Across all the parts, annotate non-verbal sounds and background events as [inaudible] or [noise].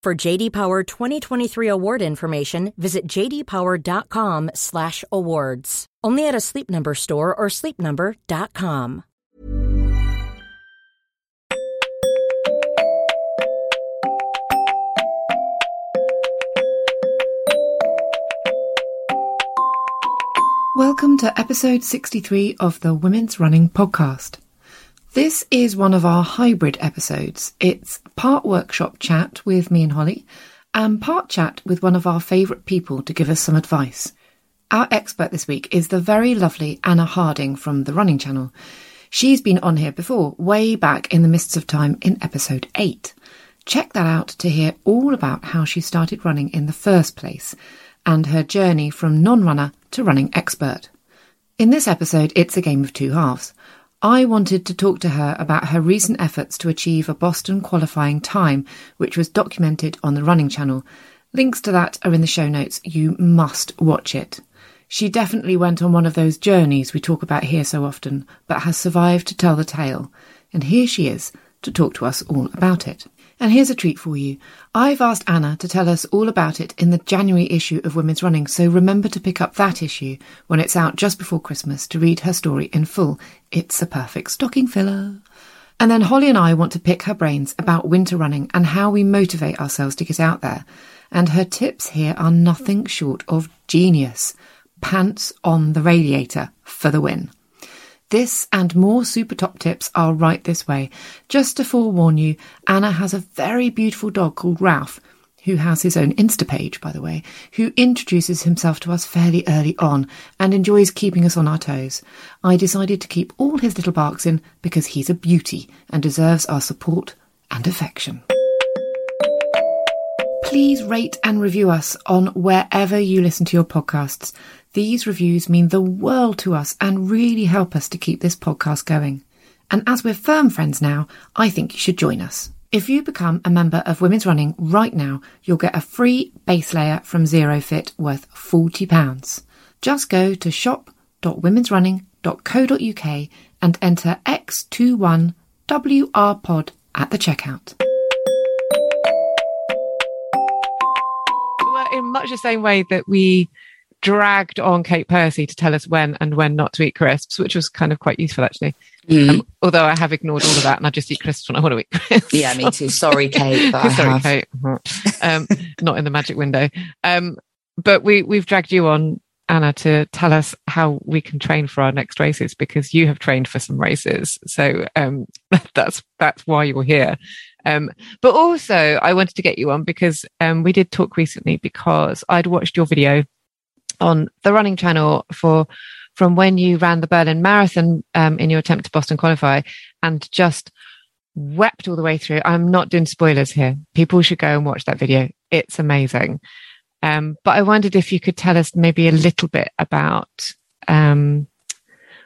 For JD Power 2023 award information, visit jdpower.com/awards. Only at a Sleep Number store or sleepnumber.com. Welcome to episode 63 of the Women's Running Podcast. This is one of our hybrid episodes. It's part workshop chat with me and Holly, and part chat with one of our favourite people to give us some advice. Our expert this week is the very lovely Anna Harding from the Running Channel. She's been on here before, way back in the mists of time in episode 8. Check that out to hear all about how she started running in the first place and her journey from non runner to running expert. In this episode, it's a game of two halves. I wanted to talk to her about her recent efforts to achieve a Boston qualifying time, which was documented on the Running Channel. Links to that are in the show notes. You must watch it. She definitely went on one of those journeys we talk about here so often, but has survived to tell the tale. And here she is to talk to us all about it. And here's a treat for you. I've asked Anna to tell us all about it in the January issue of Women's Running, so remember to pick up that issue when it's out just before Christmas to read her story in full. It's a perfect stocking filler. And then Holly and I want to pick her brains about winter running and how we motivate ourselves to get out there. And her tips here are nothing short of genius. Pants on the radiator for the win. This and more super top tips are right this way. Just to forewarn you, Anna has a very beautiful dog called Ralph, who has his own Insta page, by the way, who introduces himself to us fairly early on and enjoys keeping us on our toes. I decided to keep all his little barks in because he's a beauty and deserves our support and affection. Please rate and review us on wherever you listen to your podcasts. These reviews mean the world to us and really help us to keep this podcast going. And as we're firm friends now, I think you should join us. If you become a member of Women's Running right now, you'll get a free base layer from Zero Fit worth £40. Just go to shop.womensrunning.co.uk and enter X21WRPod at the checkout. Well, in much the same way that we dragged on Kate Percy to tell us when and when not to eat crisps, which was kind of quite useful actually. Mm. Um, although I have ignored all of that and I just eat crisps when I want to eat crisps. Yeah, me too. Sorry, Kate. Sorry. Kate. Um, not in the magic window. Um, but we we've dragged you on, Anna, to tell us how we can train for our next races because you have trained for some races. So um, [laughs] that's that's why you're here. Um, but also, I wanted to get you on because um, we did talk recently because I'd watched your video on the running channel for from when you ran the Berlin Marathon um, in your attempt to Boston qualify and just wept all the way through. I'm not doing spoilers here. People should go and watch that video. It's amazing. Um, but I wondered if you could tell us maybe a little bit about, um,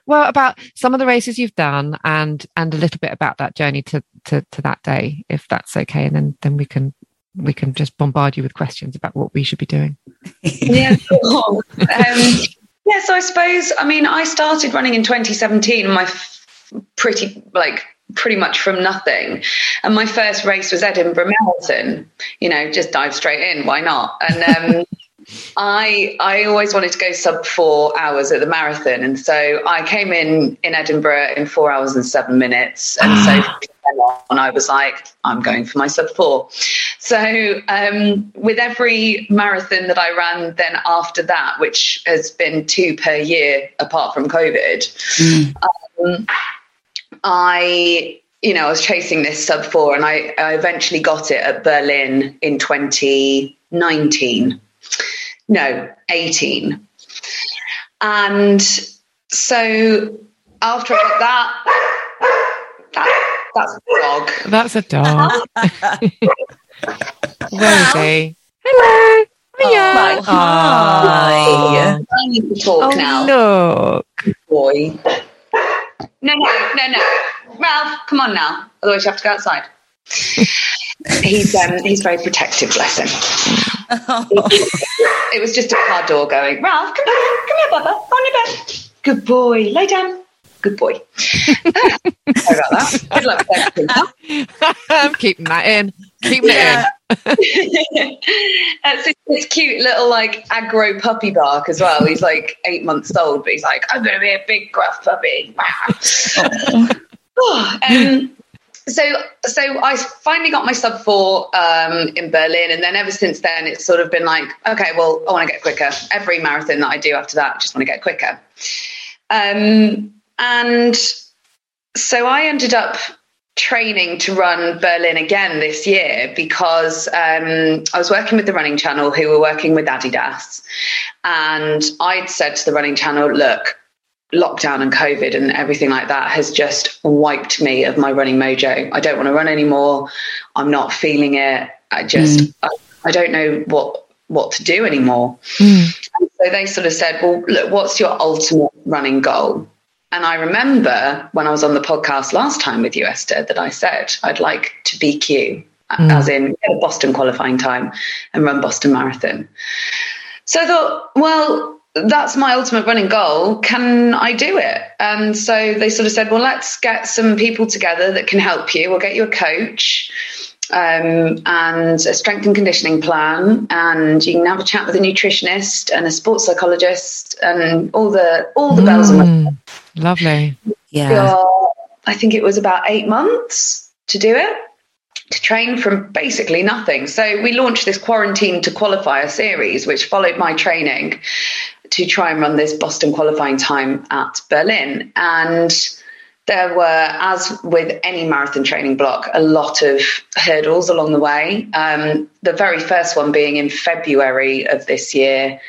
well, about some of the races you've done and and a little bit about that journey to to, to that day, if that's okay, and then then we can we can just bombard you with questions about what we should be doing. [laughs] yeah, um, yeah. So I suppose, I mean, I started running in 2017. My pretty like pretty much from nothing. And my first race was Edinburgh Marathon. You know, just dive straight in. Why not? And um, I I always wanted to go sub four hours at the marathon, and so I came in in Edinburgh in four hours and seven minutes, and so on I was like, I'm going for my sub four. So um, with every marathon that I ran, then after that, which has been two per year apart from COVID, mm. um, I you know I was chasing this sub four, and I, I eventually got it at Berlin in 2019 no, 18. And so after I got that, that that's a dog. That's a dog. [laughs] Where is he? Hello. Hiya. Oh, hi. I need to talk oh, now. Look. Good boy. No, no, no, no. Ralph, come on now. Otherwise you have to go outside. [laughs] he's um, he's very protective, bless him. It was just a car door going, Ralph, come here, come here, Bubba, on your bed. Good boy, lay down. Good boy. Sorry about that. Good luck [laughs] I'm keeping that in. Keep yeah. it in. it's [laughs] this cute little like aggro puppy bark as well. He's like eight months old, but he's like, I'm going to be a big gruff puppy. [laughs] oh. um, so so I finally got my sub four um, in Berlin, and then ever since then it's sort of been like, okay, well, I want to get quicker. Every marathon that I do after that, I just want to get quicker. Um, and so I ended up training to run Berlin again this year because um, I was working with the Running Channel, who were working with Adidas, and I'd said to the Running Channel, look lockdown and COVID and everything like that has just wiped me of my running mojo. I don't want to run anymore. I'm not feeling it. I just, mm. I, I, don't know what what to do anymore. Mm. So they sort of said, "Well, look, what's your ultimate running goal?" And I remember when I was on the podcast last time with you, Esther, that I said I'd like to BQ, mm. as in Boston qualifying time and run Boston Marathon. So I thought, well, that's my ultimate running goal. Can I do it? And so they sort of said, well, let's get some people together that can help you. We'll get you a coach um, and a strength and conditioning plan, and you can have a chat with a nutritionist and a sports psychologist and all the all the bells mm, and whistles. Lovely. Yeah. I think it was about eight months to do it to train from basically nothing. So we launched this quarantine to qualifier series, which followed my training to try and run this Boston qualifying time at Berlin. And there were, as with any marathon training block, a lot of hurdles along the way. Um, the very first one being in February of this year,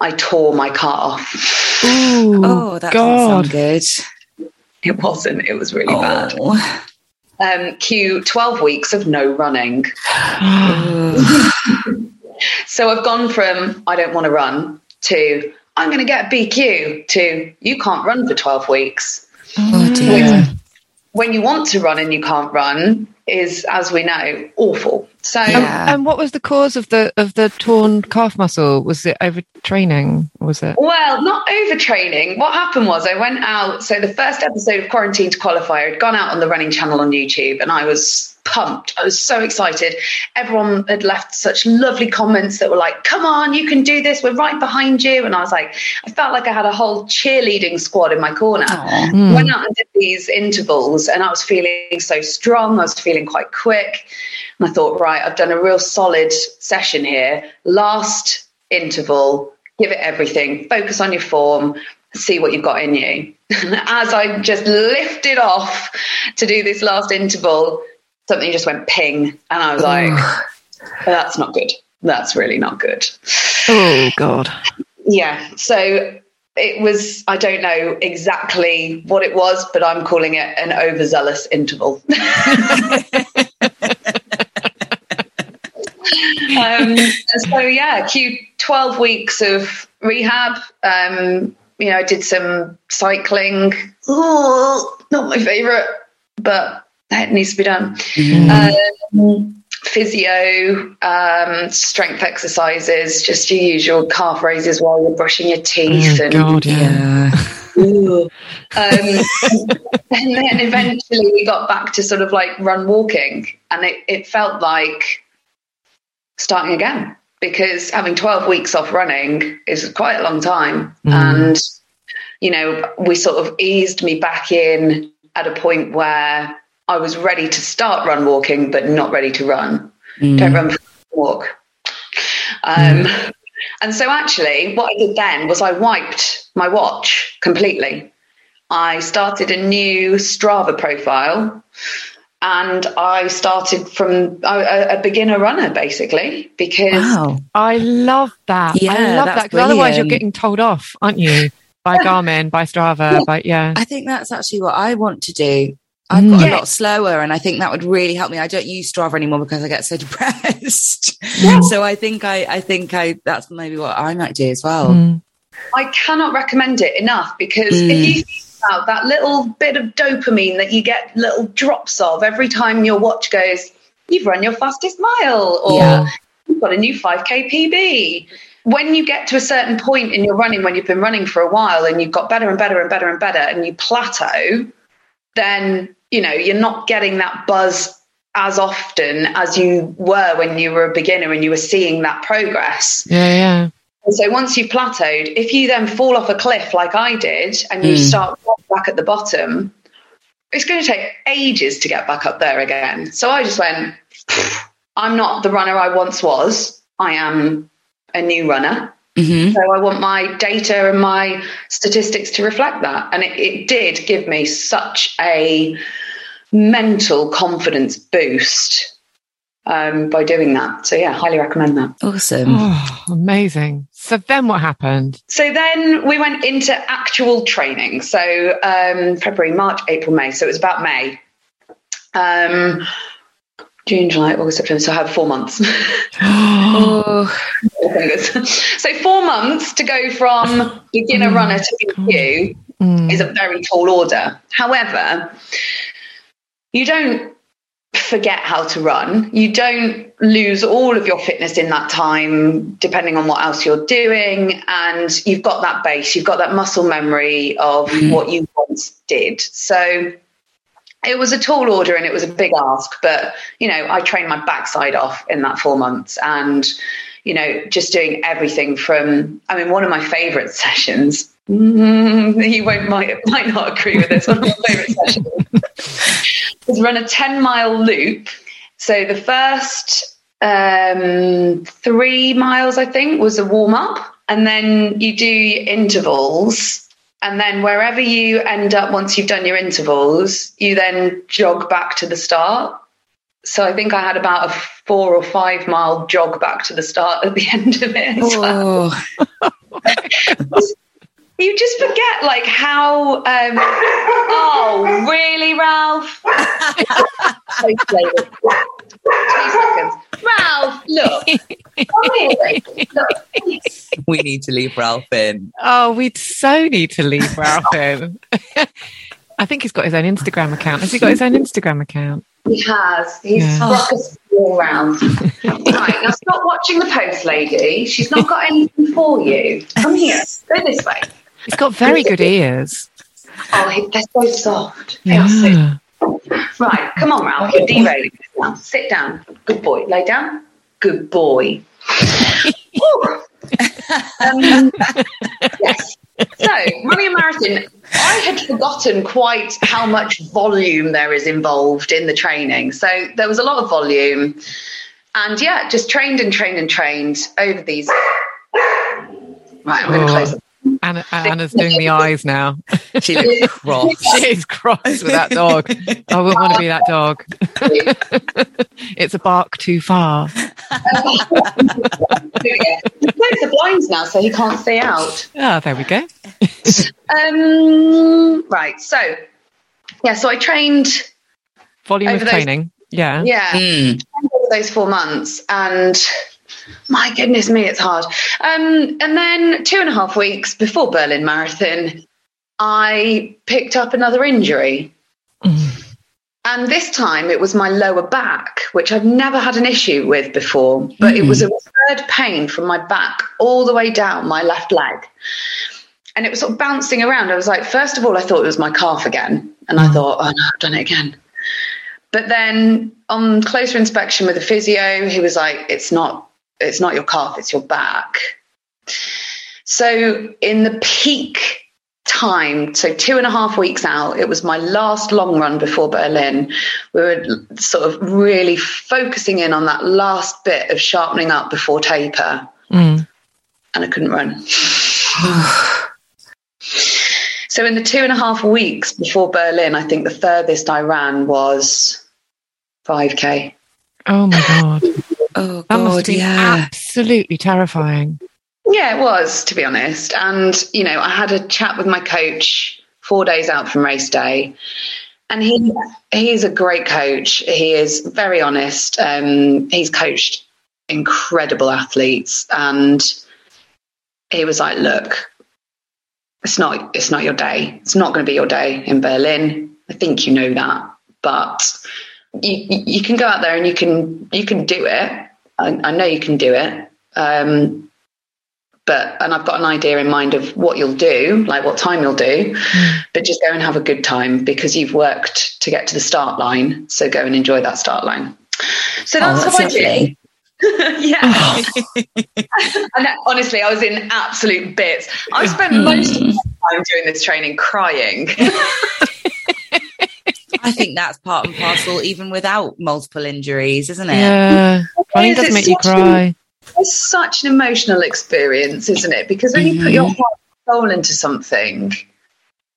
I tore my car off. Ooh, oh, that God. good. It wasn't. It was really oh. bad. Um, cue 12 weeks of no running. [sighs] so I've gone from I don't want to run to I'm going to get a BQ to you can't run for 12 weeks. Oh, mm. dear. When you want to run and you can't run is, as we know, awful. So, yeah. and what was the cause of the of the torn calf muscle? Was it overtraining? Was it? Well, not overtraining. What happened was I went out. So the first episode of Quarantine to Qualify I'd gone out on the running channel on YouTube, and I was pumped. I was so excited. Everyone had left such lovely comments that were like, come on, you can do this. We're right behind you. And I was like, I felt like I had a whole cheerleading squad in my corner. Mm. Went out and did these intervals and I was feeling so strong. I was feeling quite quick. And I thought, right, I've done a real solid session here. Last interval, give it everything, focus on your form, see what you've got in you. [laughs] As I just lifted off to do this last interval, something just went ping, and I was like, "That's not good. That's really not good." Oh God. Yeah. So it was. I don't know exactly what it was, but I'm calling it an overzealous interval. [laughs] um, so yeah, Q twelve weeks of rehab. Um, you know, I did some cycling. Ooh, not my favorite, but that needs to be done. Mm. Um, physio, um, strength exercises, just your usual calf raises while you're brushing your teeth. Oh, and God, yeah. [laughs] Um, [laughs] and then eventually we got back to sort of like run walking, and it, it felt like starting again because having 12 weeks off running is quite a long time. And, you know, we sort of eased me back in at a point where I was ready to start run walking, but not ready to run. Don't run, walk. Um, And so, actually, what I did then was I wiped my watch completely. I started a new Strava profile and I started from a, a beginner runner basically because Wow. I love that. I Yeah, love that's that because otherwise you're getting told off, aren't you? By [laughs] Garmin, by Strava, by yeah. I think that's actually what I want to do. I've got Yeah. a lot slower, and I think that would really help me. I don't use Strava anymore because I get so [laughs] depressed. So I think I, I think I, that's maybe what I might do as well. Mm. I cannot recommend it enough because Mm. if you think about that little bit of dopamine that you get little drops of every time your watch goes, you've run your fastest mile or Yeah. you've got a new 5k PB. When you get to a certain point in your running, when you've been running for a while and you've got better and better and better and better and you plateau, then, you know, you're not getting that buzz as often as you were when you were a beginner and you were seeing that progress. Yeah, yeah. And so once you've plateaued, if you then fall off a cliff like I did and you Mm. start back at the bottom, it's going to take ages to get back up there again. So I just went, I'm not the runner I once was. I am a new runner. hmm So I want my data and my statistics to reflect that. And it, it did give me such a mental confidence boost um, by doing that. So yeah, highly recommend that. Awesome. Oh, amazing. So then what happened? So then we went into actual training. So um, February, March, April, May. So it was about May. Um, June, July, August, September. So I had four months. [gasps] Oh, Four fingers. so four months to go from beginner runner to BQ Mm. is a very tall order. However, you don't forget how to run. You don't lose all of your fitness in that time, depending on what else you're doing. And you've got that base, you've got that muscle memory of mm-hmm. what you once did. So it was a tall order and it was a big ask, but you know, I trained my backside off in that four months and you know, just doing everything from I mean, one of my favorite [laughs] sessions. [laughs] Mm, you won't might, might not agree with this. One of my favorite sessions [laughs] was run a 10 mile loop. So the first um, three miles, I think, was a warm up. And then you do intervals. And then wherever you end up once you've done your intervals, you then jog back to the start. So I think I had about a four or five mile jog back to the start at the [laughs] end of it. as well. You just forget like how um [laughs] oh really ralph [laughs] two seconds ralph look look. we need to leave Ralph in. Oh, we'd so need to leave Ralph in. [laughs] I think he's got his own Instagram account. Has he got his own Instagram account? he has he's Yeah. struck us all round right now stop watching the post lady she's not got anything for you come here go this way He's got very good ears. oh they're so soft they are so Yeah. Right, come on, Ralph. You're derailing. Sit down. Sit down. Good boy. Lay down. Good boy. [laughs] Um, yes. So, running a marathon, I had forgotten quite how much volume there is involved in the training. So, there was a lot of volume. And yeah, just trained and trained and trained over these. Right, I'm going to Oh. close it. Anna, [laughs] Anna's doing the eyes now. [laughs] She looks cross. [laughs] She's cross with that dog. I wouldn't want to be that dog. it's a bark too far. Close the blinds now so he can't see out. Ah, there we go. Um, right. So, yeah. So I trained. Volume Over of those- training. Yeah. Yeah, Mm. over those four months, and my goodness me, it's hard. Um, and then two and a half weeks before Berlin Marathon, I picked up another injury, Mm. And this time it was my lower back, which I've never had an issue with before, but it was a third pain from my back all the way down my left leg. And it was sort of bouncing around. I was like, first of all, I thought it was my calf again. And I thought, oh no, I've done it again. But then on closer inspection with the physio, he was like, it's not, it's not your calf, it's your back. So in the peak time, so two and a half weeks out, it was my last long run before Berlin. We were sort of really focusing in on that last bit of sharpening up before taper. Mm. And I couldn't run. [sighs] so in the two and a half weeks before Berlin, I think the furthest I ran was 5K. Oh my God. Oh That must God, be yeah. absolutely terrifying. Yeah, it was, to be honest. And, you know, I had a chat with my coach four days out from race day. And he he's a great coach. He is very honest. Um, he's coached incredible athletes. And he was like, look, it's not it's not your day. It's not going to be your day in Berlin. I think you know that. But you, you can go out there and you can you can do it. I, I know you can do it. Um, but and I've got an idea in mind of what you'll do, like what time you'll do, but just go and have a good time because you've worked to get to the start line. So go and enjoy that start line. So Oh, that's, that's how I did. lovely. [laughs] yeah. [laughs] and that- honestly, I was in absolute bits. I spent most of the [laughs] time doing this training crying. I think that's part and parcel, even without multiple injuries, isn't it? Yeah. Running does it's make you such a- cry. it's such an emotional experience, isn't it? Because when you put your mm-hmm. whole soul into something,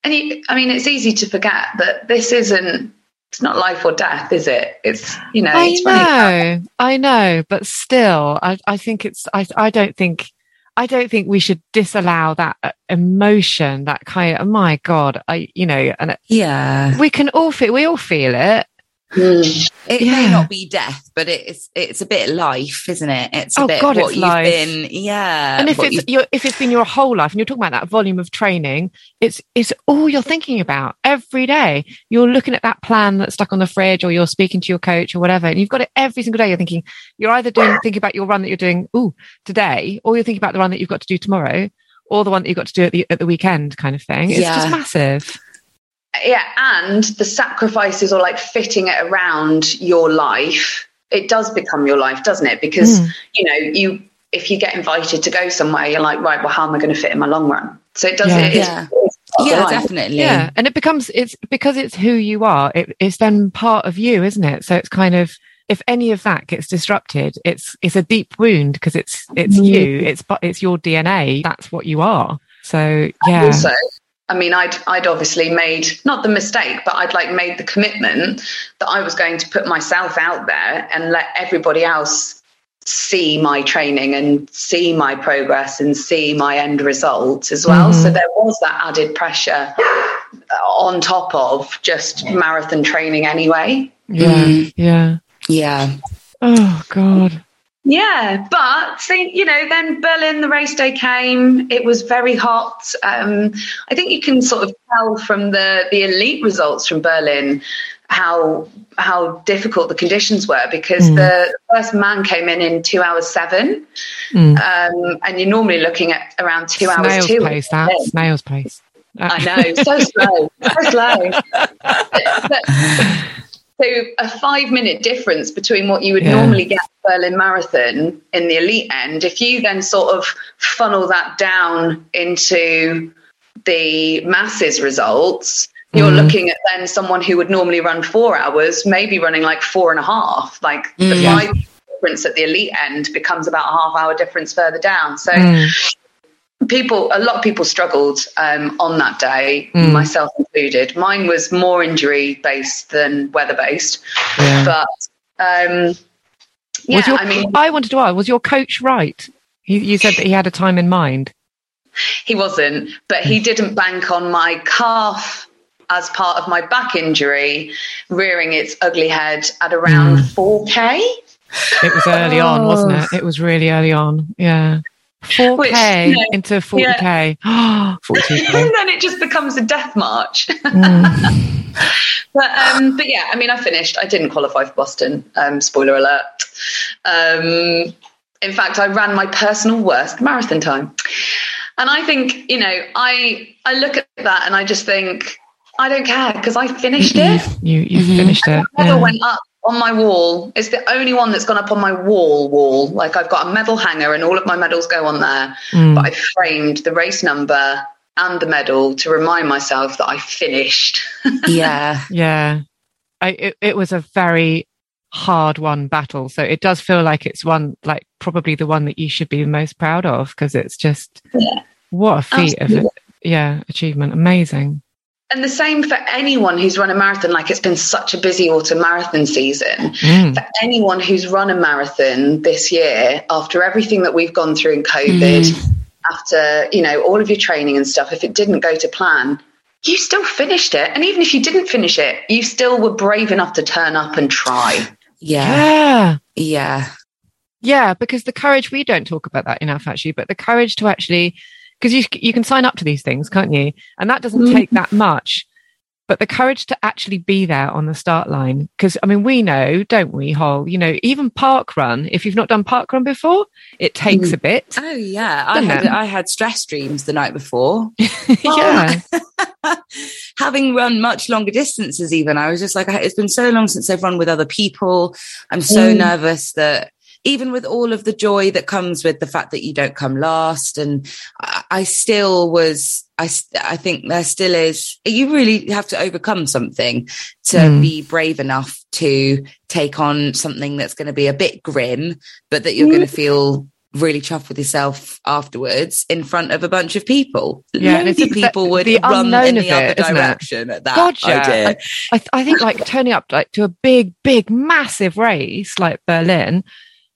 and you, I mean, it's easy to forget that this isn't. It's not life or death, is it? It's you know. I it's running- know, I know, but still, I, I think it's, I, I don't think, I don't think we should disallow that uh, emotion, that kind of, oh my God, I, you know, and Yeah. we can all feel, we all feel it. Mm. It may not be death, but it's it's a bit life, isn't it? It's a Oh, bit God, what it's you've life. been, yeah. and if it's you've- your, if it's been your whole life and you're talking about that volume of training, it's, it's all you're thinking about every day. You're looking at that plan that's stuck on the fridge or you're speaking to your coach or whatever. And you've got it every single day. You're thinking, you're either doing, thinking about your run that you're doing, ooh, today, or you're thinking about the run that you've got to do tomorrow or the one that you've got to do at the, at the weekend kind of thing. It's Yeah. just massive. Yeah, and the sacrifices or like fitting it around your life, it does become your life, doesn't it? Because Mm. you know, you if you get invited to go somewhere, you're like, right, well, how am I going to fit in my long run? So it does. Yeah. It, it's, Yeah. it's part yeah, life. definitely. Yeah. And it becomes, it's because it's who you are. It, it's then part of you, isn't it? So it's kind of, if any of that gets disrupted, it's, it's a deep wound because it's, it's you, it's, but it's your DNA. That's what you are. So yeah. Also, I mean, I'd I'd obviously made not the mistake, but I'd like made the commitment that I was going to put myself out there and let everybody else see my training and see my progress and see my end result as well. Mhm. So there was that added pressure on top of just marathon training anyway. Yeah. Mm. Yeah. Yeah. Oh God. Yeah, but you know, then Berlin, the race day came. It was very hot. Um, I think you can sort of tell from the the elite results from Berlin how how difficult the conditions were because Mm. the first man came in in two hours seven, Mm. um, and you're normally looking at around two hours Snail's two. pace, that. Snail's pace. I know, so slow, so slow. [laughs] But- so a five minute difference between what you would Yeah. normally get at Berlin Marathon in the elite end, if you then sort of funnel that down into the masses results, you're Mhm. looking at then someone who would normally run four hours, maybe running like four and a half. Like the Mm. five difference at the elite end becomes about a half hour difference further down. So Mm. People a lot of people struggled um, on that day Mm. myself included mine was more injury based than weather based Yeah. but um yeah your, i mean I wanted to ask, was your coach right? He, you said that he had a time in mind. he wasn't but he didn't bank on my calf as part of my back injury rearing its ugly head at around Mm. 4k It was early on, wasn't Oh. it? It was really early on. Yeah. 4K Which, you know, into 40K. 42K. [gasps] and then it just becomes a death march. [laughs] Mm. but um, but yeah, I mean, I finished. I didn't qualify for Boston. Um, spoiler alert. Um, in fact, I ran my personal worst marathon time, and I think you know, I I look at that and I just think I don't care because I finished it. You you Mhm. finished it. Medal Yeah. went up on my wall. It's the only one that's gone up on my wall. Wall. Like I've got a medal hanger, and all of my medals go on there. Mm. But I framed the race number and the medal to remind myself that I finished. [laughs] Yeah. Yeah. I, it, it was a very hard won battle. So it does feel like it's one, like probably the one that you should be the most proud of because it's just Yeah. what a feat of Absolutely. yeah, achievement. Amazing. And the same for anyone who's run a marathon. Like it's been such a busy autumn marathon season. Mm. For anyone who's run a marathon this year, after everything that we've gone through in COVID, after you know all of your training and stuff, if it didn't go to plan, you still finished it. And even if you didn't finish it, you still were brave enough to turn up and try. Yeah. Yeah. Yeah. Yeah. Because the courage, we don't talk about that enough actually, but the courage to actually, because you, you can sign up to these things, can't you? And that doesn't take mm-hmm. that much. But the courage to actually be there on the start line. Because, I mean, we know, don't we, Hol? You know, even park run, if you've not done park run before, it takes mm. a bit. Oh yeah. I had it? I had stress dreams the night before. [laughs] yeah. [laughs] Having run much longer distances, even I was just like, it's been so long since I've run with other people. I'm so Mm. nervous that even with all of the joy that comes with the fact that you don't come last, and uh, I, still was. I, I think there still is. You really have to overcome something to Mm. be brave enough to take on something that's going to be a bit grim, but that you're going to feel really chuffed with yourself afterwards in front of a bunch of people. Yeah, Loads of people would the run in the other it, direction at that Gotcha. idea. I, I, I think like turning up like to a big, big, massive race like Berlin,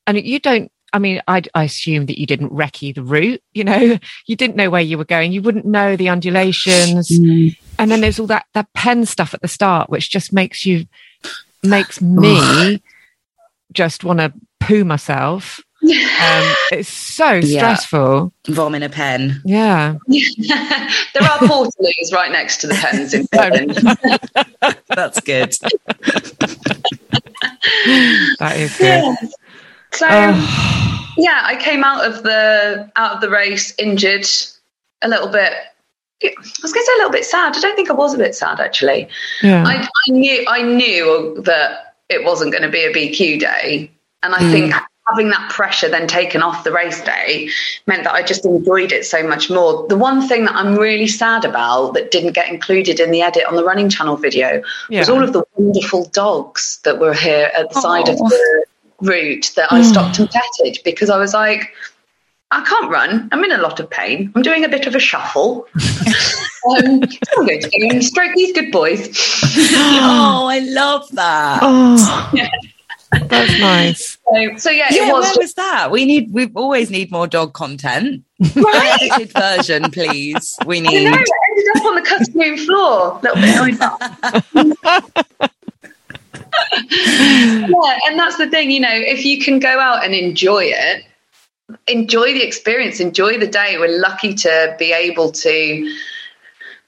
and you don't. I mean, I, I assume that you didn't recce the route. You know, [laughs] you didn't know where you were going. You wouldn't know the undulations, and then there's all that that pen stuff at the start, which just makes you makes [sighs] me just want to poo myself. [laughs] Um, it's so Yeah. stressful. Vom in a pen. Yeah. [laughs] there are portaloos right next to the pens in Berlin. That's good. That is good. So [sighs] yeah, I came out of the out of the race injured, a little bit. I was going to say a little bit sad. I don't think I was a bit sad actually. Yeah. I, I knew I knew that it wasn't going to be a BQ day, and I Mm. think having that pressure then taken off the race day meant that I just enjoyed it so much more. The one thing that I'm really sad about that didn't get included in the edit on the running channel video yeah. was all of the wonderful dogs that were here at the side of the route that I stopped and petted because I was like, I can't run. I'm in a lot of pain. I'm doing a bit of a shuffle. [laughs] um, I'm going to go and stroke these good boys. [laughs] oh, I love that. Oh, [laughs] that's nice. So, so yeah, yeah, it was. where was that? We need. We always need more dog content. Edited version, please. We I need. know, it ended up on the cutting room floor. A little bit annoyed. [laughs] yeah, and that's the thing, you know, if you can go out and enjoy it, enjoy the experience, enjoy the day. We're lucky to be able to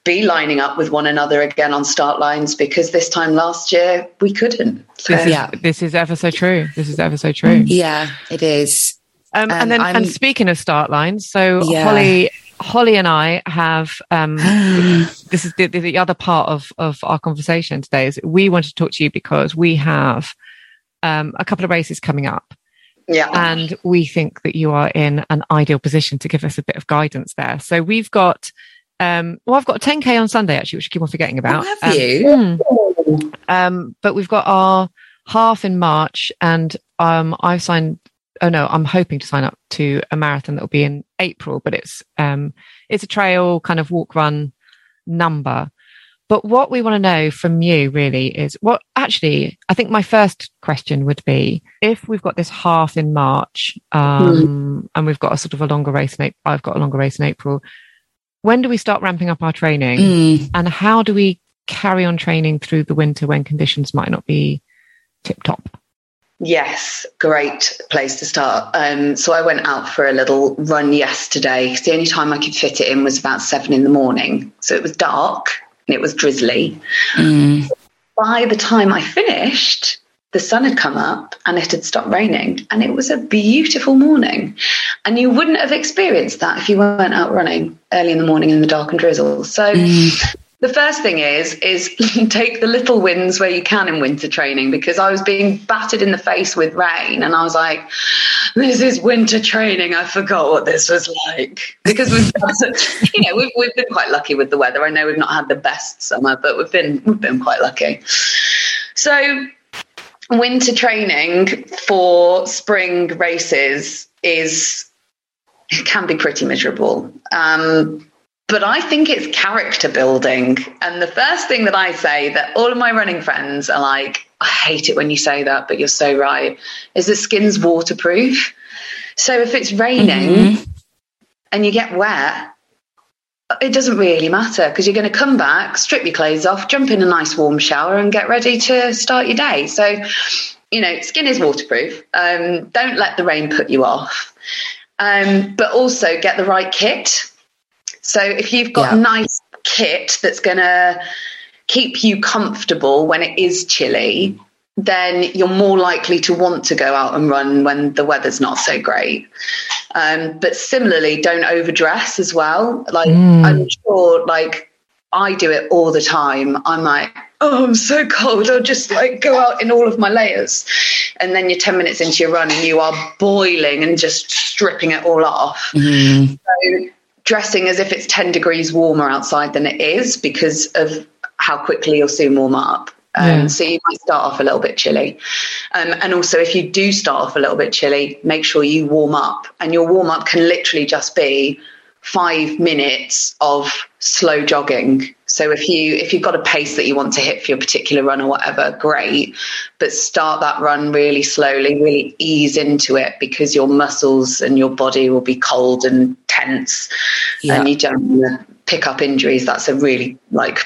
be lining up with one another again on start lines because this time last year we couldn't. So, This is, Yeah. this is ever so true. This is ever so true. Yeah, it is. Um, and And then, I'm- and speaking of start lines, so Yeah. Holly, Holly and I have. Um, [gasps] this is the, the, the other part of of our conversation today. Is we want to talk to you because we have um, a couple of races coming up, yeah. and we think that you are in an ideal position to give us a bit of guidance there. So we've got. Um, well, I've got a 10k on Sunday actually, which I keep on forgetting about. have Um, you? mm. Um, but we've got our half in March, and um, I've signed. Oh no, I'm hoping to sign up to a marathon that will be in April, but it's um, it's a trail kind of walk run number. But what we want to know from you really is what actually, I think my first question would be if we've got this half in March um, and we've got a sort of a longer race in April, I've got a longer race in April. When do we start ramping up our training Mm. and how do we carry on training through the winter when conditions might not be tip top? Yes, great place to start. Um, so I went out for a little run yesterday. because The only time I could fit it in was about seven in the morning. So it was dark and it was drizzly. Mm. By the time I finished, the sun had come up and it had stopped raining and it was a beautiful morning. And you wouldn't have experienced that if you weren't out running early in the morning in the dark and drizzle. So the first thing is is [laughs] take the little wins where you can in winter training because I was being battered in the face with rain and I was like, this is winter training. I forgot what this was like because we've [laughs] you know we've, we've been quite lucky with the weather. I know we've not had the best summer, but we've been we've been quite lucky. So winter training for spring races is can be pretty miserable. Um, but I think it's character building. And the first thing that I say that all of my running friends are like, I hate it when you say that, but you're so right, is the skin's waterproof. So if it's raining Mm-hmm. and you get wet, it doesn't really matter because you're going to come back, strip your clothes off, jump in a nice warm shower, and get ready to start your day. So, you know, skin is waterproof. Um, don't let the rain put you off. Um, but also get the right kit. So if you've got Yeah. nice kit that's going to keep you comfortable when it is chilly, then you're more likely to want to go out and run when the weather's not so great. Um, but similarly, don't overdress as well. Like I'm sure, like I do it all the time. I'm like, oh, I'm so cold. I'll just like go out in all of my layers, and then you're ten minutes into your run and you are boiling and just stripping it all off. Mm. So dressing as if it's 10 degrees warmer outside than it is because of how quickly you'll soon warm up. Um, Yeah. So you might start off a little bit chilly. Um, and also, if you do start off a little bit chilly, make sure you warm up. And your warm up can literally just be five minutes of slow jogging. So if you if you've got a pace that you want to hit for your particular run or whatever, great. But start that run really slowly, really ease into it because your muscles and your body will be cold and tense, Yeah. and you don't want to pick up injuries. That's a really like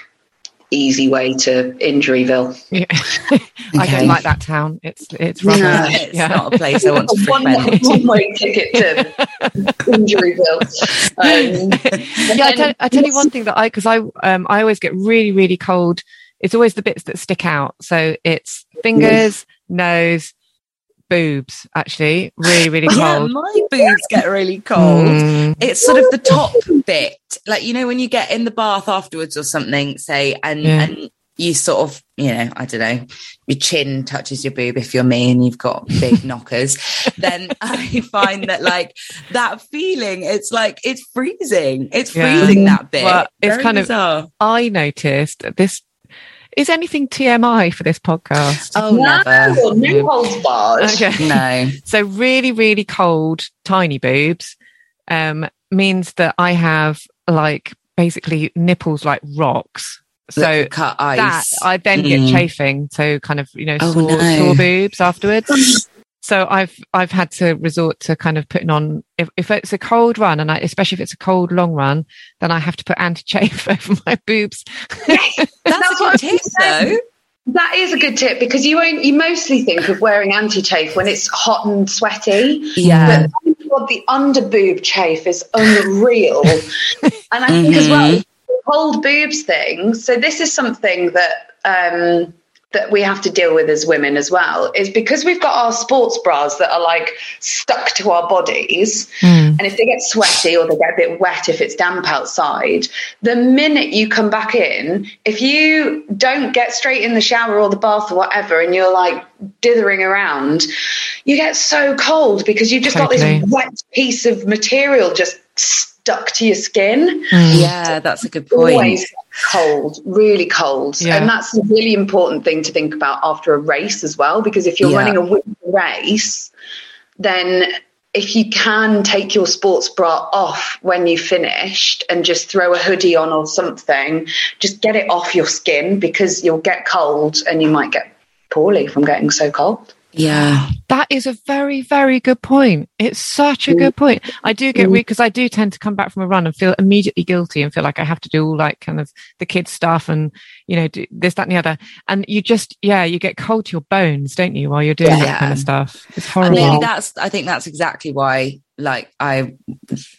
easy way to injuryville. Yeah. [laughs] I don't like that town. It's it's rubbish. No, it's yeah. not a place I want to [laughs] one, frequent. one way ticket to [laughs] injuryville. Um, yeah, I tell, I tell you one thing that I because I um I always get really really cold. It's always the bits that stick out. So it's fingers, nose, boobs. Actually, really [laughs] really cold. Yeah, my boobs get really cold. Mm. It's sort of the top bit, like you know when you get in the bath afterwards or something, say, and Yeah. and you sort of, you know, I don't know, your chin touches your boob if you're me and you've got big [laughs] knockers, then I find that like that feeling, it's like it's freezing. It's Yeah. freezing that bit. Well, it's Very kind of- I noticed that this is anything TMI for this podcast. oh never. no, no holds bars. Okay. [laughs] No. So really, really cold, tiny boobs um, means that I have like basically nipples like rocks. So That cut ice. that I then get Mm. chafing, so kind of you know Oh, sore, no. sore boobs afterwards. [laughs] so I've I've had to resort to kind of putting on if, if it's a cold run and I, especially if it's a cold long run, then I have to put anti chafe [laughs] over my boobs. That's, [laughs] That's a what good tip though. That is a good tip because you won't, you mostly think of wearing anti chafe when it's hot and sweaty. Yeah. But God, the under boob chafe is unreal. [laughs] and I think as well, the cold boobs thing. So this is something that um, that we have to deal with as women as well. Is because we've got our sports bras that are like stuck to our bodies, hmm. and if they get sweaty or they get a bit wet if it's damp outside, the minute you come back in, if you don't get straight in the shower or the bath or whatever, and you're like dithering around, you get so cold because you've just got this wet piece of material just stuck to your skin. Hmm. Yeah, that's a good point. Always cold, really cold. Yeah. And that's a really important thing to think about after a race as well, because if you're Yeah. running a winter race, then if you can take your sports bra off when you finished and just throw a hoodie on or something, just get it off your skin because you'll get cold and you might get poorly from getting so cold. Yeah. That is a very, very good point. It's such a Mm. good point. I do get because I do tend to come back from a run and feel immediately guilty and feel like I have to do all like kind of the kids stuff and you know do this, that, and the other. And you just yeah, you get cold to your bones, don't you, while you're doing that kind of stuff. It's And maybe that's I think that's exactly why like I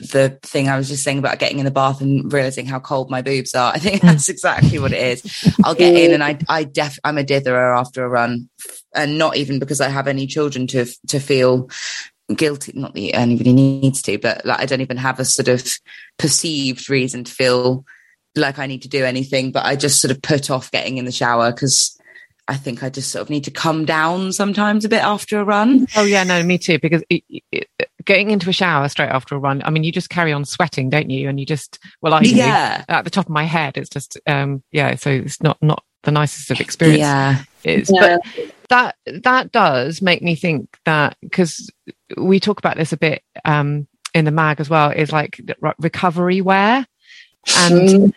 the thing I was just saying about getting in the bath and realizing how cold my boobs are. I think hmm. that's exactly what it is. I'll get in and I I def I'm a ditherer after a run and not even because I have any children to to feel guilty not that anybody needs to but like I don't even have a sort of perceived reason to feel like I need to do anything but I just sort of put off getting in the shower because I think I just sort of need to come down sometimes a bit after a run. Oh yeah, no, me too. Because it, it, getting into a shower straight after a run, I mean, you just carry on sweating, don't you? And you just, well, I do. Yeah. At the top of my head, it's just, um, yeah. So it's not not the nicest of experience. Yeah. Is Yeah. but that that does make me think that because we talk about this a bit um, in the mag as well is like re- recovery wear, and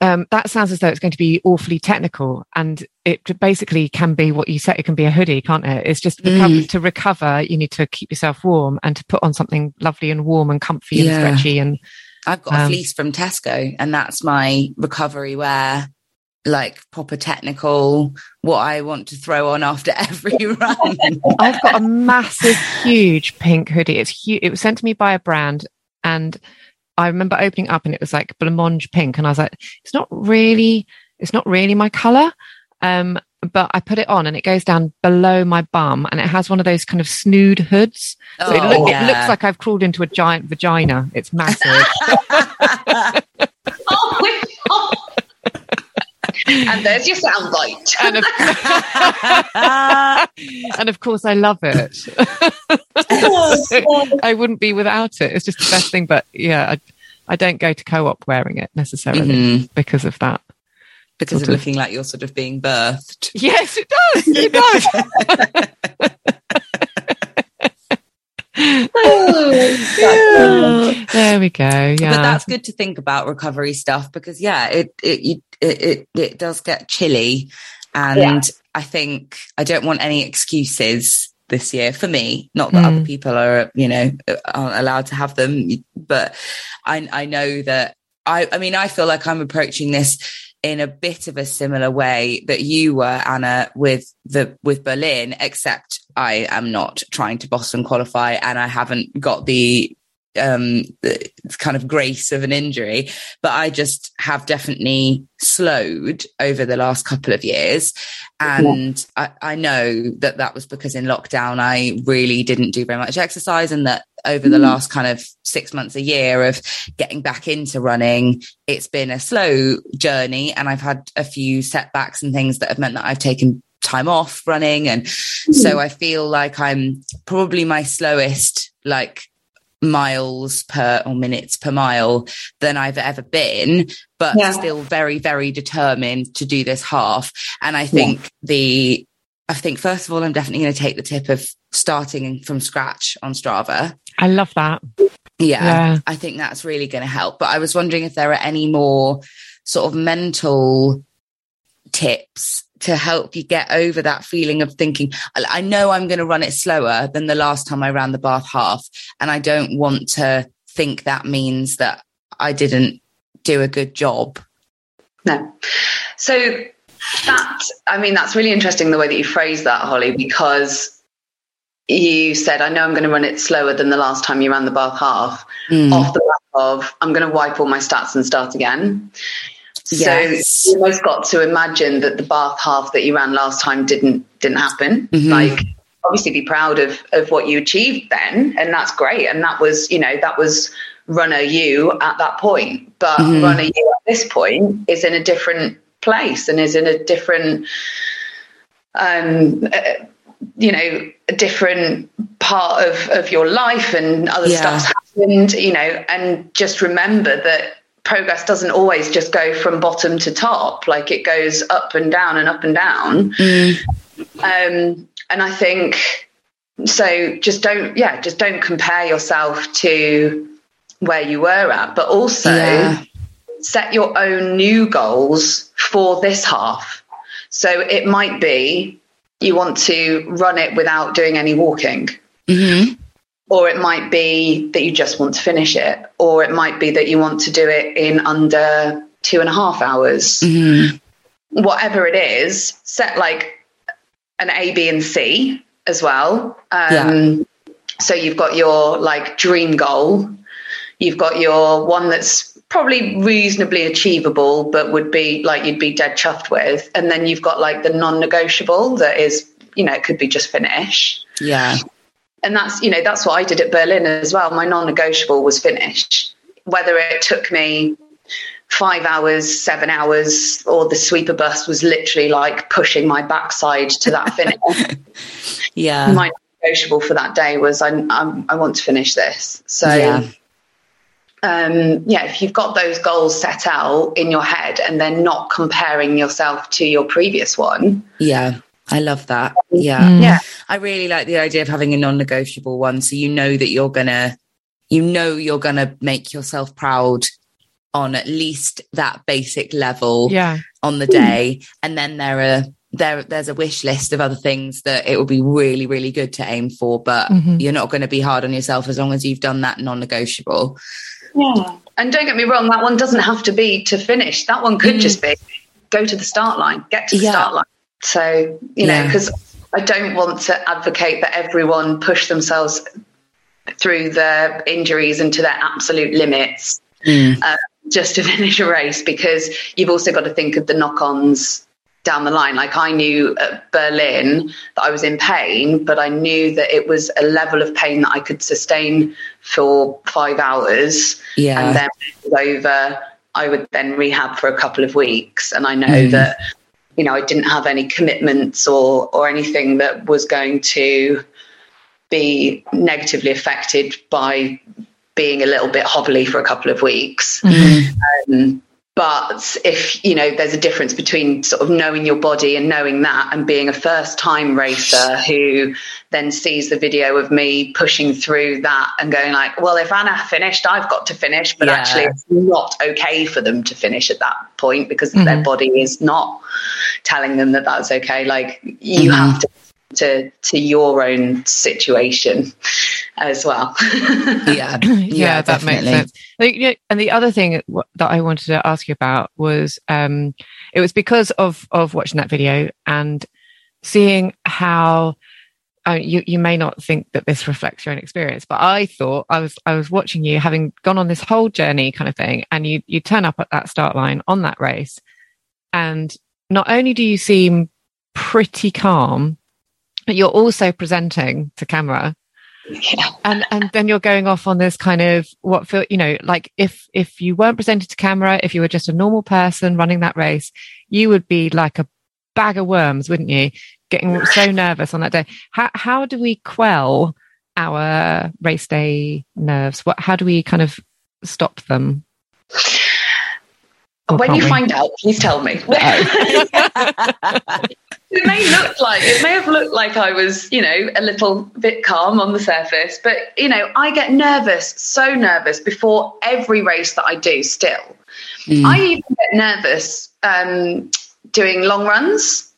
um, that sounds as though it's going to be awfully technical, and it basically can be what you said. It can be a hoodie, can't it? It's just recover, to recover. You need to keep yourself warm and to put on something lovely and warm and comfy and stretchy. And I've got a Um, fleece from Tesco, and that's my recovery wear, like proper technical, what I want to throw on after [laughs] every run. I've got a massive, huge pink hoodie. It's huge. It was sent to me by a brand, and I remember opening up, and it was like blancmange pink, and I was like, "It's not really, it's not really my color." Um, but I put it on, and it goes down below my bum, and it has one of those kind of snood hoods. So it, look, it looks like I've crawled into a giant vagina. It's massive. [laughs] Oh my God. And there's your soundbite. and, of, [laughs] [laughs] and of course, I love it. [laughs] I wouldn't be without it. It's just the best thing. But yeah, I, I don't go to co-op wearing it necessarily Mhm. because of that. because of of. looking like you're sort of being birthed. Yes, it does. It does. [laughs] [laughs] there we go. Yeah. But that's good to think about recovery stuff because yeah, it it it it, it does get chilly, and Yeah. I think I don't want any excuses this year for me. Not that Mm. other people are you know aren't allowed to have them, but I I know that I I mean I feel like I'm approaching this in a bit of a similar way that you were Anna with the with Berlin except I am not trying to Boston qualify and I haven't got the um the kind of grace of an injury but I just have definitely slowed over the last couple of years. And I, I know that that was because in lockdown I really didn't do very much exercise and that over the last kind of six months a year of getting back into running it's been a slow journey. And I've had a few setbacks and things that have meant that I've taken time off running and hmm. so I feel like I'm probably my slowest like miles per or minutes per mile than I've ever been but Yeah. still very very determined to do this half and I think the I think first of all I'm definitely going to take the tip of starting from scratch on Strava I love that. yeah, Yeah. I think that's really going to help. But I was wondering if there are any more sort of mental tips to help you get over that feeling of thinking, I know I'm going to run it slower than the last time I ran the Bath half. And I don't want to think that means that I didn't do a good job. No. So that, I mean, that's really interesting the way that you phrase that, Holly, because you said, I know I'm going to run it slower than the last time you ran the Bath half, Mm. off the back of, I'm going to wipe all my stats and start again. Yes. So you almost got to imagine that the Bath half that you ran last time didn't didn't happen. Mhm. Like obviously be proud of of what you achieved then, and that's great. And that was, you know, that was runner you at that point. But Mhm. runner you at this point is in a different place and is in a different um uh, you know a different part of of your life and other Yeah. stuff's happened you know and just remember that progress doesn't always just go from bottom to top like it goes up and down and up and down Mm. um and i think so just don't yeah just don't compare yourself to where you were at but also Yeah. set your own new goals for this half so it might be you want to run it without doing any walking. Mm-hmm. Or it might be that you just want to finish it. Or it might be that you want to do it in under two and a half hours. Mm-hmm. Whatever it is, set like an A, B, and C as well. Um, Yeah. So you've got your like dream goal, you've got your one that's probably reasonably achievable, but would be like you'd be dead chuffed with. And then you've got like the non negotiable that is, you know, it could be just finish. Yeah. And that's, you know, that's what I did at Berlin as well. My non negotiable was finish. Whether it took me five hours, seven hours, or the sweeper bus was literally like pushing my backside to that [laughs] finish. Yeah. my negotiable for that day was I, I, I want to finish this. So, Yeah. um, yeah, if you've got those goals set out in your head and then not comparing yourself to your previous one, Yeah. I love that. Yeah. Mm. yeah, I really like the idea of having a non-negotiable one. So you know that you're gonna, you know, you're gonna make yourself proud on at least that basic level Yeah. on the day, and then there are there there's a wish list of other things that it would be really really good to aim for, but Mhm. you're not going to be hard on yourself as long as you've done that non-negotiable. yeah. And don't get me wrong, that one doesn't have to be to finish. That one could Mm. just be go to the start line, get to the Yeah. start line. So, you know, because I don't want to advocate that everyone push themselves through their injuries and to their absolute limits Mm. uh, just to [laughs] finish a race because you've also got to think of the knock ons down the line. Like I knew at Berlin that I was in pain, but I knew that it was a level of pain that I could sustain for five hours. Yeah. And then it was over, I would then rehab for a couple of weeks. And I know Mm. that, you know, I didn't have any commitments or, or anything that was going to be negatively affected by being a little bit hobbly for a couple of weeks. Um, but if you know, there's a difference between sort of knowing your body and knowing that, and being a first-time racer who then sees the video of me pushing through that and going like, "Well, if Anna finished, I've got to finish." But Yeah. actually, it's not okay for them to finish at that point because their body is not telling them that that's okay. Like you Mhm. have to to to your own situation as well. [laughs] [clears throat] yeah. yeah, that makes sense. I think, you know, and the other thing w- that I wanted to ask you about was um, it was because of of watching that video and seeing how uh, you you may not think that this reflects your own experience, but I thought I was I was watching you having gone on this whole journey kind of thing, and you you turn up at that start line on that race, and not only do you seem pretty calm, but you're also presenting to camera yeah. and and then you're going off on this kind of what feel you know like if if you weren't presented to camera if you were just a normal person running that race you would be like a bag of worms wouldn't you getting so nervous on that day how how do we quell our race day nerves what how do we kind of stop them Or when you we? find out, please tell me. [laughs] Oh. [laughs] it may look like it may have looked like I was, you know, a little bit calm on the surface, but you know, I get nervous, so nervous before every race that I do. Still, I even get nervous um, doing long runs.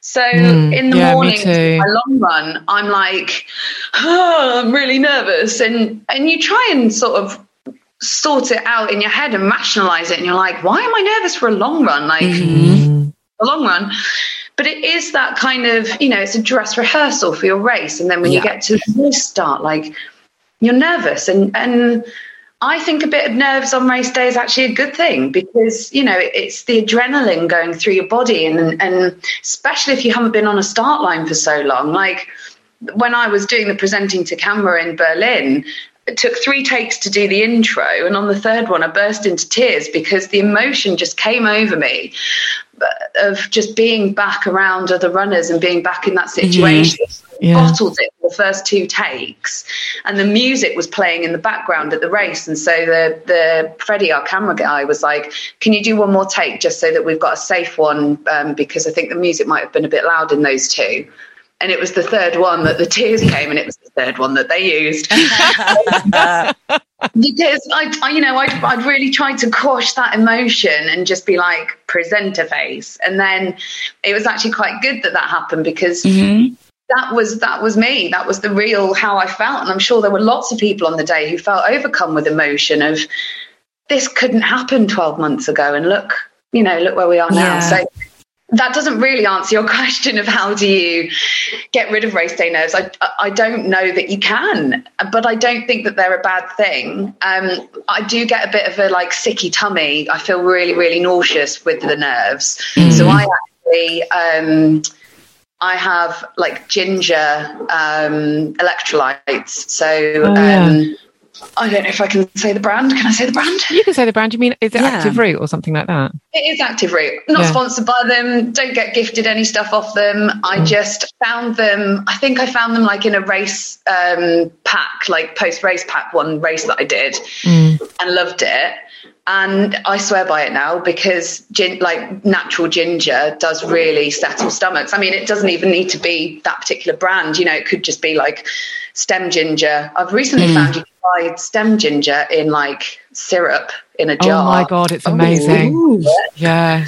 So Mm, in the yeah, morning, my long run, I'm like, oh, I'm really nervous, and and you try and sort of sort it out in your head and rationalize it, and you're like, why am I nervous for a long run? Like Mm. a long run. But it is that kind of, you know, it's a dress rehearsal for your race. And then when you get to the start, like you're nervous. And and I think a bit of nerves on race day is actually a good thing because, you know, it's the adrenaline going through your body and and especially if you haven't been on a start line for so long. Like when I was doing the presenting to camera in Berlin, it took three takes to do the intro, and on the third one, I burst into tears because the emotion just came over me uh, of just being back around other runners and being back in that situation. Yeah. Bottled it for the first two takes, and the music was playing in the background at the race. And so the the Freddie, our camera guy, was like, "Can you do one more take just so that we've got a safe one?" Um, because I think the music might have been a bit loud in those two and it was the third one that the tears came and it was the third one that they used [laughs] because I, I, you know, I'd, I'd really tried to quash that emotion and just be like presenter face, and then it was actually quite good that that happened because Mm-hmm. that was that was me. That was the real how I felt, and I'm sure there were lots of people on the day who felt overcome with emotion of this couldn't happen 12 months ago, and look, you know, look where we are now. Yeah. So that doesn't really answer your [laughs] question of how do you get rid of race day nerves. I I don't know that you can, but I don't think that they're a bad thing. Um, I do get a bit of a like sicky tummy. I feel really really nauseous with the nerves. So I actually. Um, I have like ginger um, electrolytes. So Oh, yeah. I don't know if I can say the brand. Can I say the brand? You can say the brand. You mean is it Yeah. Active Root or something like that? It is Active Root. Not Yeah. sponsored by them. Don't get gifted any stuff off them. I Mm. just found them. I think I found them like in a race um, pack, like post race pack, one race that I did, Mm. and loved it. And I swear by it now because gin- like natural ginger does really settle stomachs. I mean, it doesn't even need to be that particular brand. You know, it could just be like stem ginger. I've recently Mm. found you can buy stem ginger in like syrup in a jar. Oh my god, it's amazing. Yeah,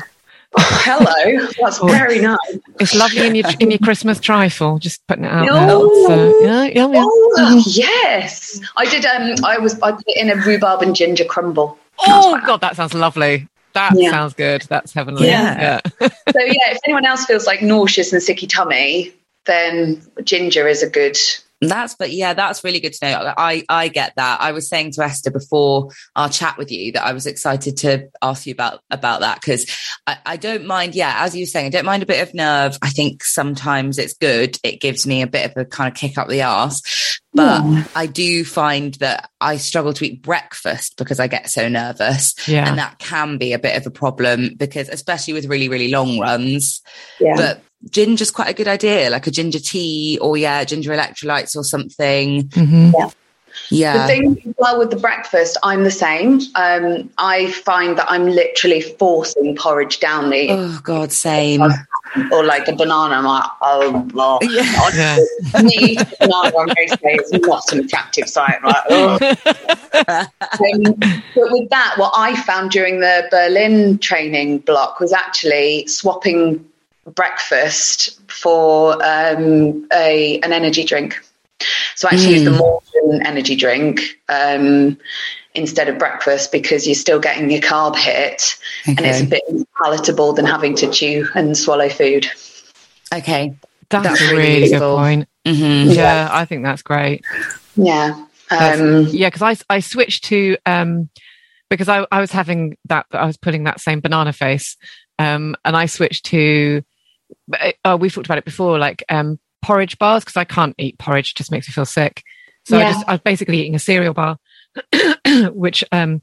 Hello, that's Oh. very nice. it's lovely in your in your Christmas trifle. Just putting it out Oh. there. So, yeah, yeah, yeah. Oh, yes, I did. Um, I was I put it in a rhubarb and ginger crumble. Oh god, that sounds lovely. That Yeah. sounds good. That's heavenly. Yeah. yeah. [laughs] So yeah, if anyone else feels like nauseous and sicky tummy, then ginger is a good. That's but yeah, that's really good to know. I I get that. I was saying to Esther before our chat with you that I was excited to ask you about about that because I, I don't mind. Yeah, as you were saying, I don't mind a bit of nerve. I think sometimes it's good. It gives me a bit of a kind of kick up the ass. But hmm. I do find that I struggle to eat breakfast because I get so nervous. Yeah. And that can be a bit of a problem because, especially with really, really long runs, Yeah. but ginger's quite a good idea, like a ginger tea or yeah, ginger electrolytes or something. Mhm. The Yeah. thing as well with the breakfast, I'm the same. Um, I find that I'm literally forcing porridge down me, Oh God, same. or like a banana. I'm like, oh, well, Yeah. Yeah. me banana on race day is not an attractive sight. I'm like, [laughs] Um, but with that, what I found during the Berlin training block was actually swapping breakfast for um, a an energy drink. So I actually use the Maurten energy drink um, instead of breakfast because you're still getting your carb hit, and it's a bit more palatable than having to chew and swallow food. Okay. That's, That's a really really good point. hmm Yeah, I think that's great. Yeah. Um, yeah, because I I switched to um because I I was having that I was putting that same banana face um and I switched to oh we've talked about it before like um porridge bars because I can't eat porridge it just makes me feel sick so I Yeah. just I was basically eating a cereal bar [coughs] which um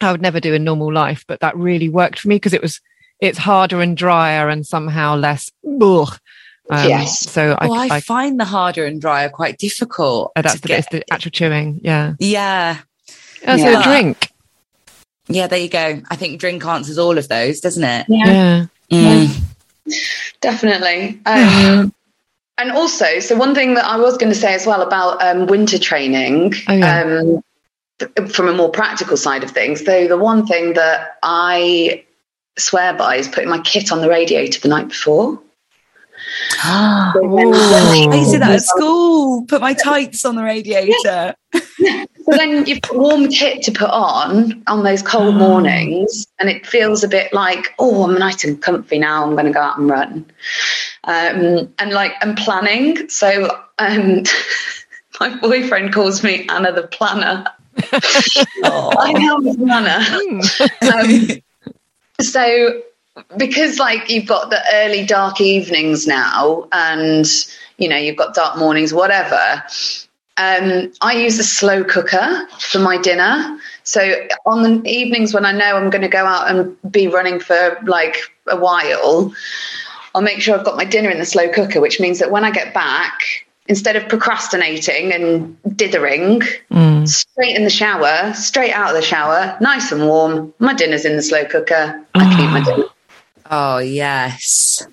I would never do in normal life but that really worked for me because it was it's harder and drier and somehow less ugh. Um, Yes. so I, Oh, I, I, find the harder and drier quite difficult. uh, that's to the, get. it's the actual chewing yeah Yeah. oh, so a drink Yeah, there you go. I think drink answers all of those, doesn't it? yeah. Mm. Definitely. Um, [sighs] and also, so one thing that I was going to say as well about um, winter training, Oh, yeah. um, th- from a more practical side of things, though, the one thing that I swear by is putting my kit on the radiator the night before. I Ooh. used to do that at school. Put my tights on the radiator. So then you've got a warm kit to put on on those cold mornings, and it feels a bit like, oh, I'm nice and comfy now. I'm going to go out and run, um, and like I'm planning. So um, [laughs] my boyfriend calls me Anna the Planner. [laughs] [laughs] I am a planner. um, so because like you've got the early dark evenings now, and you know you've got dark mornings, whatever. Um, I use a slow cooker for my dinner. So on the evenings when I know I'm going to go out and be running for like a while, I'll make sure I've got my dinner in the slow cooker, which means that when I get back, instead of procrastinating and dithering, Mm. straight in the shower, straight out of the shower, nice and warm. My dinner's in the slow cooker. I can eat my dinner. Oh, yes.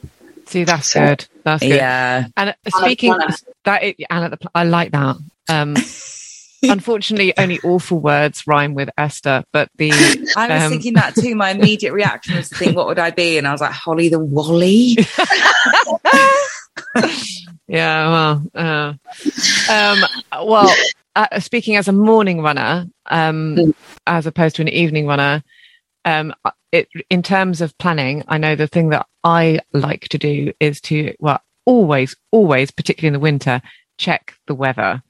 See, that's good. That's good. Yeah. And uh, speaking that, it, and at the, I like that. Um, [laughs] unfortunately, only awful words rhyme with Esther. But the I was um, thinking that too. My immediate reaction was to think, what would I be? And I was like, Holly the Wally. [laughs] yeah, well, uh, um, well, uh, speaking as a morning runner, um, Mm. as opposed to an evening runner, um, it, in terms of planning, I know the thing that I like to do is to, well, always, always, particularly in the winter, check the weather.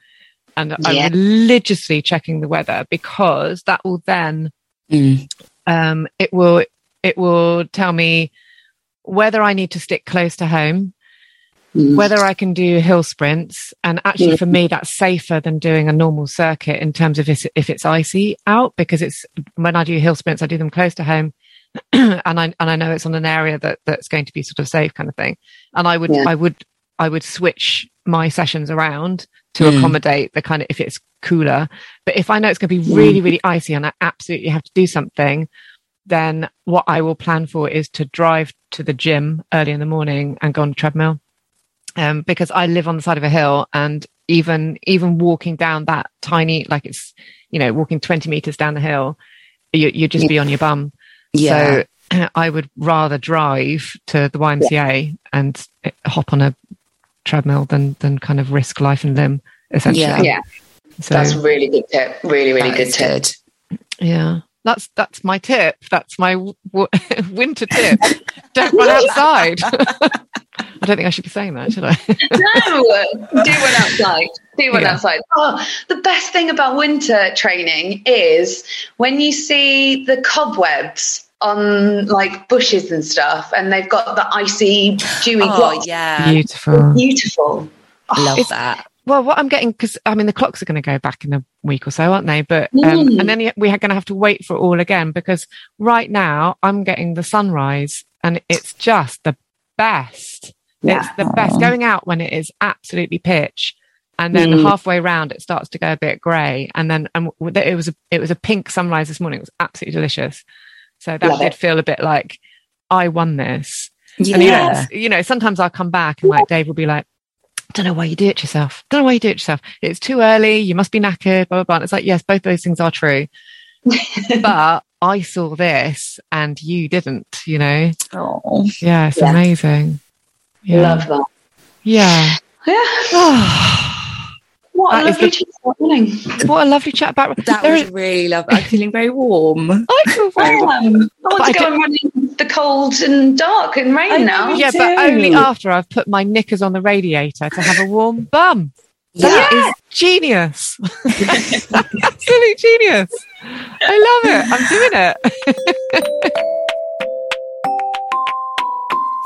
And Yeah. I'm religiously checking the weather because that will then, Mm. um, it will, it will tell me whether I need to stick close to home, Mm. whether I can do hill sprints. And actually, for me, that's safer than doing a normal circuit in terms of if, if it's icy out, because it's when I do hill sprints, I do them close to home. [clears throat] and I and I know it's on an area that that's going to be sort of safe kind of thing. And I would Yeah. I would I would switch my sessions around to Mm. accommodate the kind of if it's cooler. But if I know it's going to be really, really icy and I absolutely have to do something, then what I will plan for is to drive to the gym early in the morning and go on a treadmill. Um, because I live on the side of a hill and even, even walking down that tiny, like it's, you know, walking 20 meters down the hill, you, you'd just be on your bum. Yeah. So [clears throat] I would rather drive to the YMCA and eh, hop on a treadmill than, than kind of risk life and limb essentially. Yeah. Yeah, So, that's a really good tip. Really, really good is tip. good. Yeah, that's that's my tip. That's my w- w- [laughs] winter tip. [laughs] Don't run outside. [laughs] I don't think I should be saying that, should I? No, do one outside. Do one Yeah. outside. Oh, the best thing about winter training is when you see the cobwebs on like bushes and stuff, and they've got the icy, dewy Oh, blocks. yeah. Beautiful. Beautiful. I love It's- that. Well, what I'm getting because I mean the clocks are going to go back in a week or so, aren't they? But um, Mm. and then we're going to have to wait for it all again because right now I'm getting the sunrise and it's just the best. It's the best going out when it is absolutely pitch, and then Mm. halfway round it starts to go a bit grey, and then and it was a it was a pink sunrise this morning. It was absolutely delicious. So that Love did it. feel a bit like I won this. And you know, Yeah. you know, sometimes I'll come back and like Dave will be like, don't know why you do it yourself. Don't know why you do it yourself. It's too early. You must be knackered, blah, blah, blah. And it's like, yes, both those things are true. [laughs] but I saw this and you didn't, you know? Oh. Yeah, it's Yeah. amazing. Yeah. Love that. Yeah. [sighs] [sighs] [sighs] Yeah. What That a is lovely chat this morning. what a lovely chat about That there was is- really lovely. I'm feeling very warm. [laughs] I feel very Um, I want I to go do- and run in the cold and dark and rain I now. yeah, Me but only after I've put my knickers on the radiator to have a warm bum. That is genius. [laughs] Absolute genius. I love it. I'm doing it.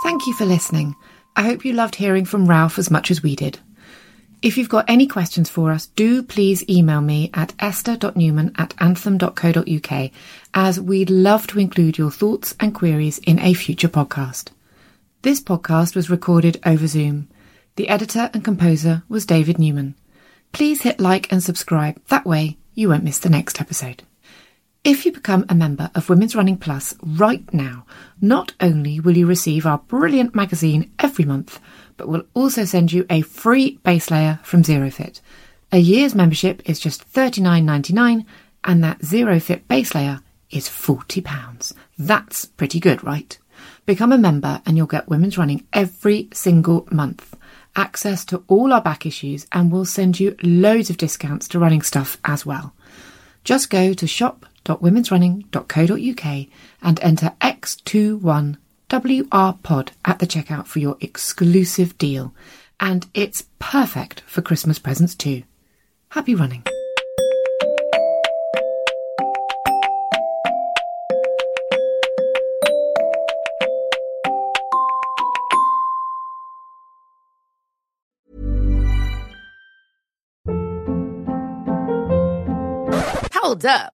Thank you for listening. I hope you loved hearing from Ralph as much as we did. If you've got any questions for us, do please email me at esther.newman at anthem.co.uk as we'd love to include your thoughts and queries in a future podcast. This podcast was recorded over Zoom. The editor and composer was David Newman. Please hit like and subscribe. That way you won't miss the next episode. If you become a member of Women's Running Plus right now, not only will you receive our brilliant magazine every month, but we'll also send you a free base layer from ZeroFit. A year's membership is just $39.99 and that ZeroFit base layer is £40. That's pretty good, right? Become a member and you'll get Women's Running every single month. Access to all our back issues and we'll send you loads of discounts to running stuff as well. Just go to shop.womensrunning.co.uk and enter X21WRPod at the checkout for your exclusive deal. And it's perfect for Christmas presents too. Happy running. Hold up.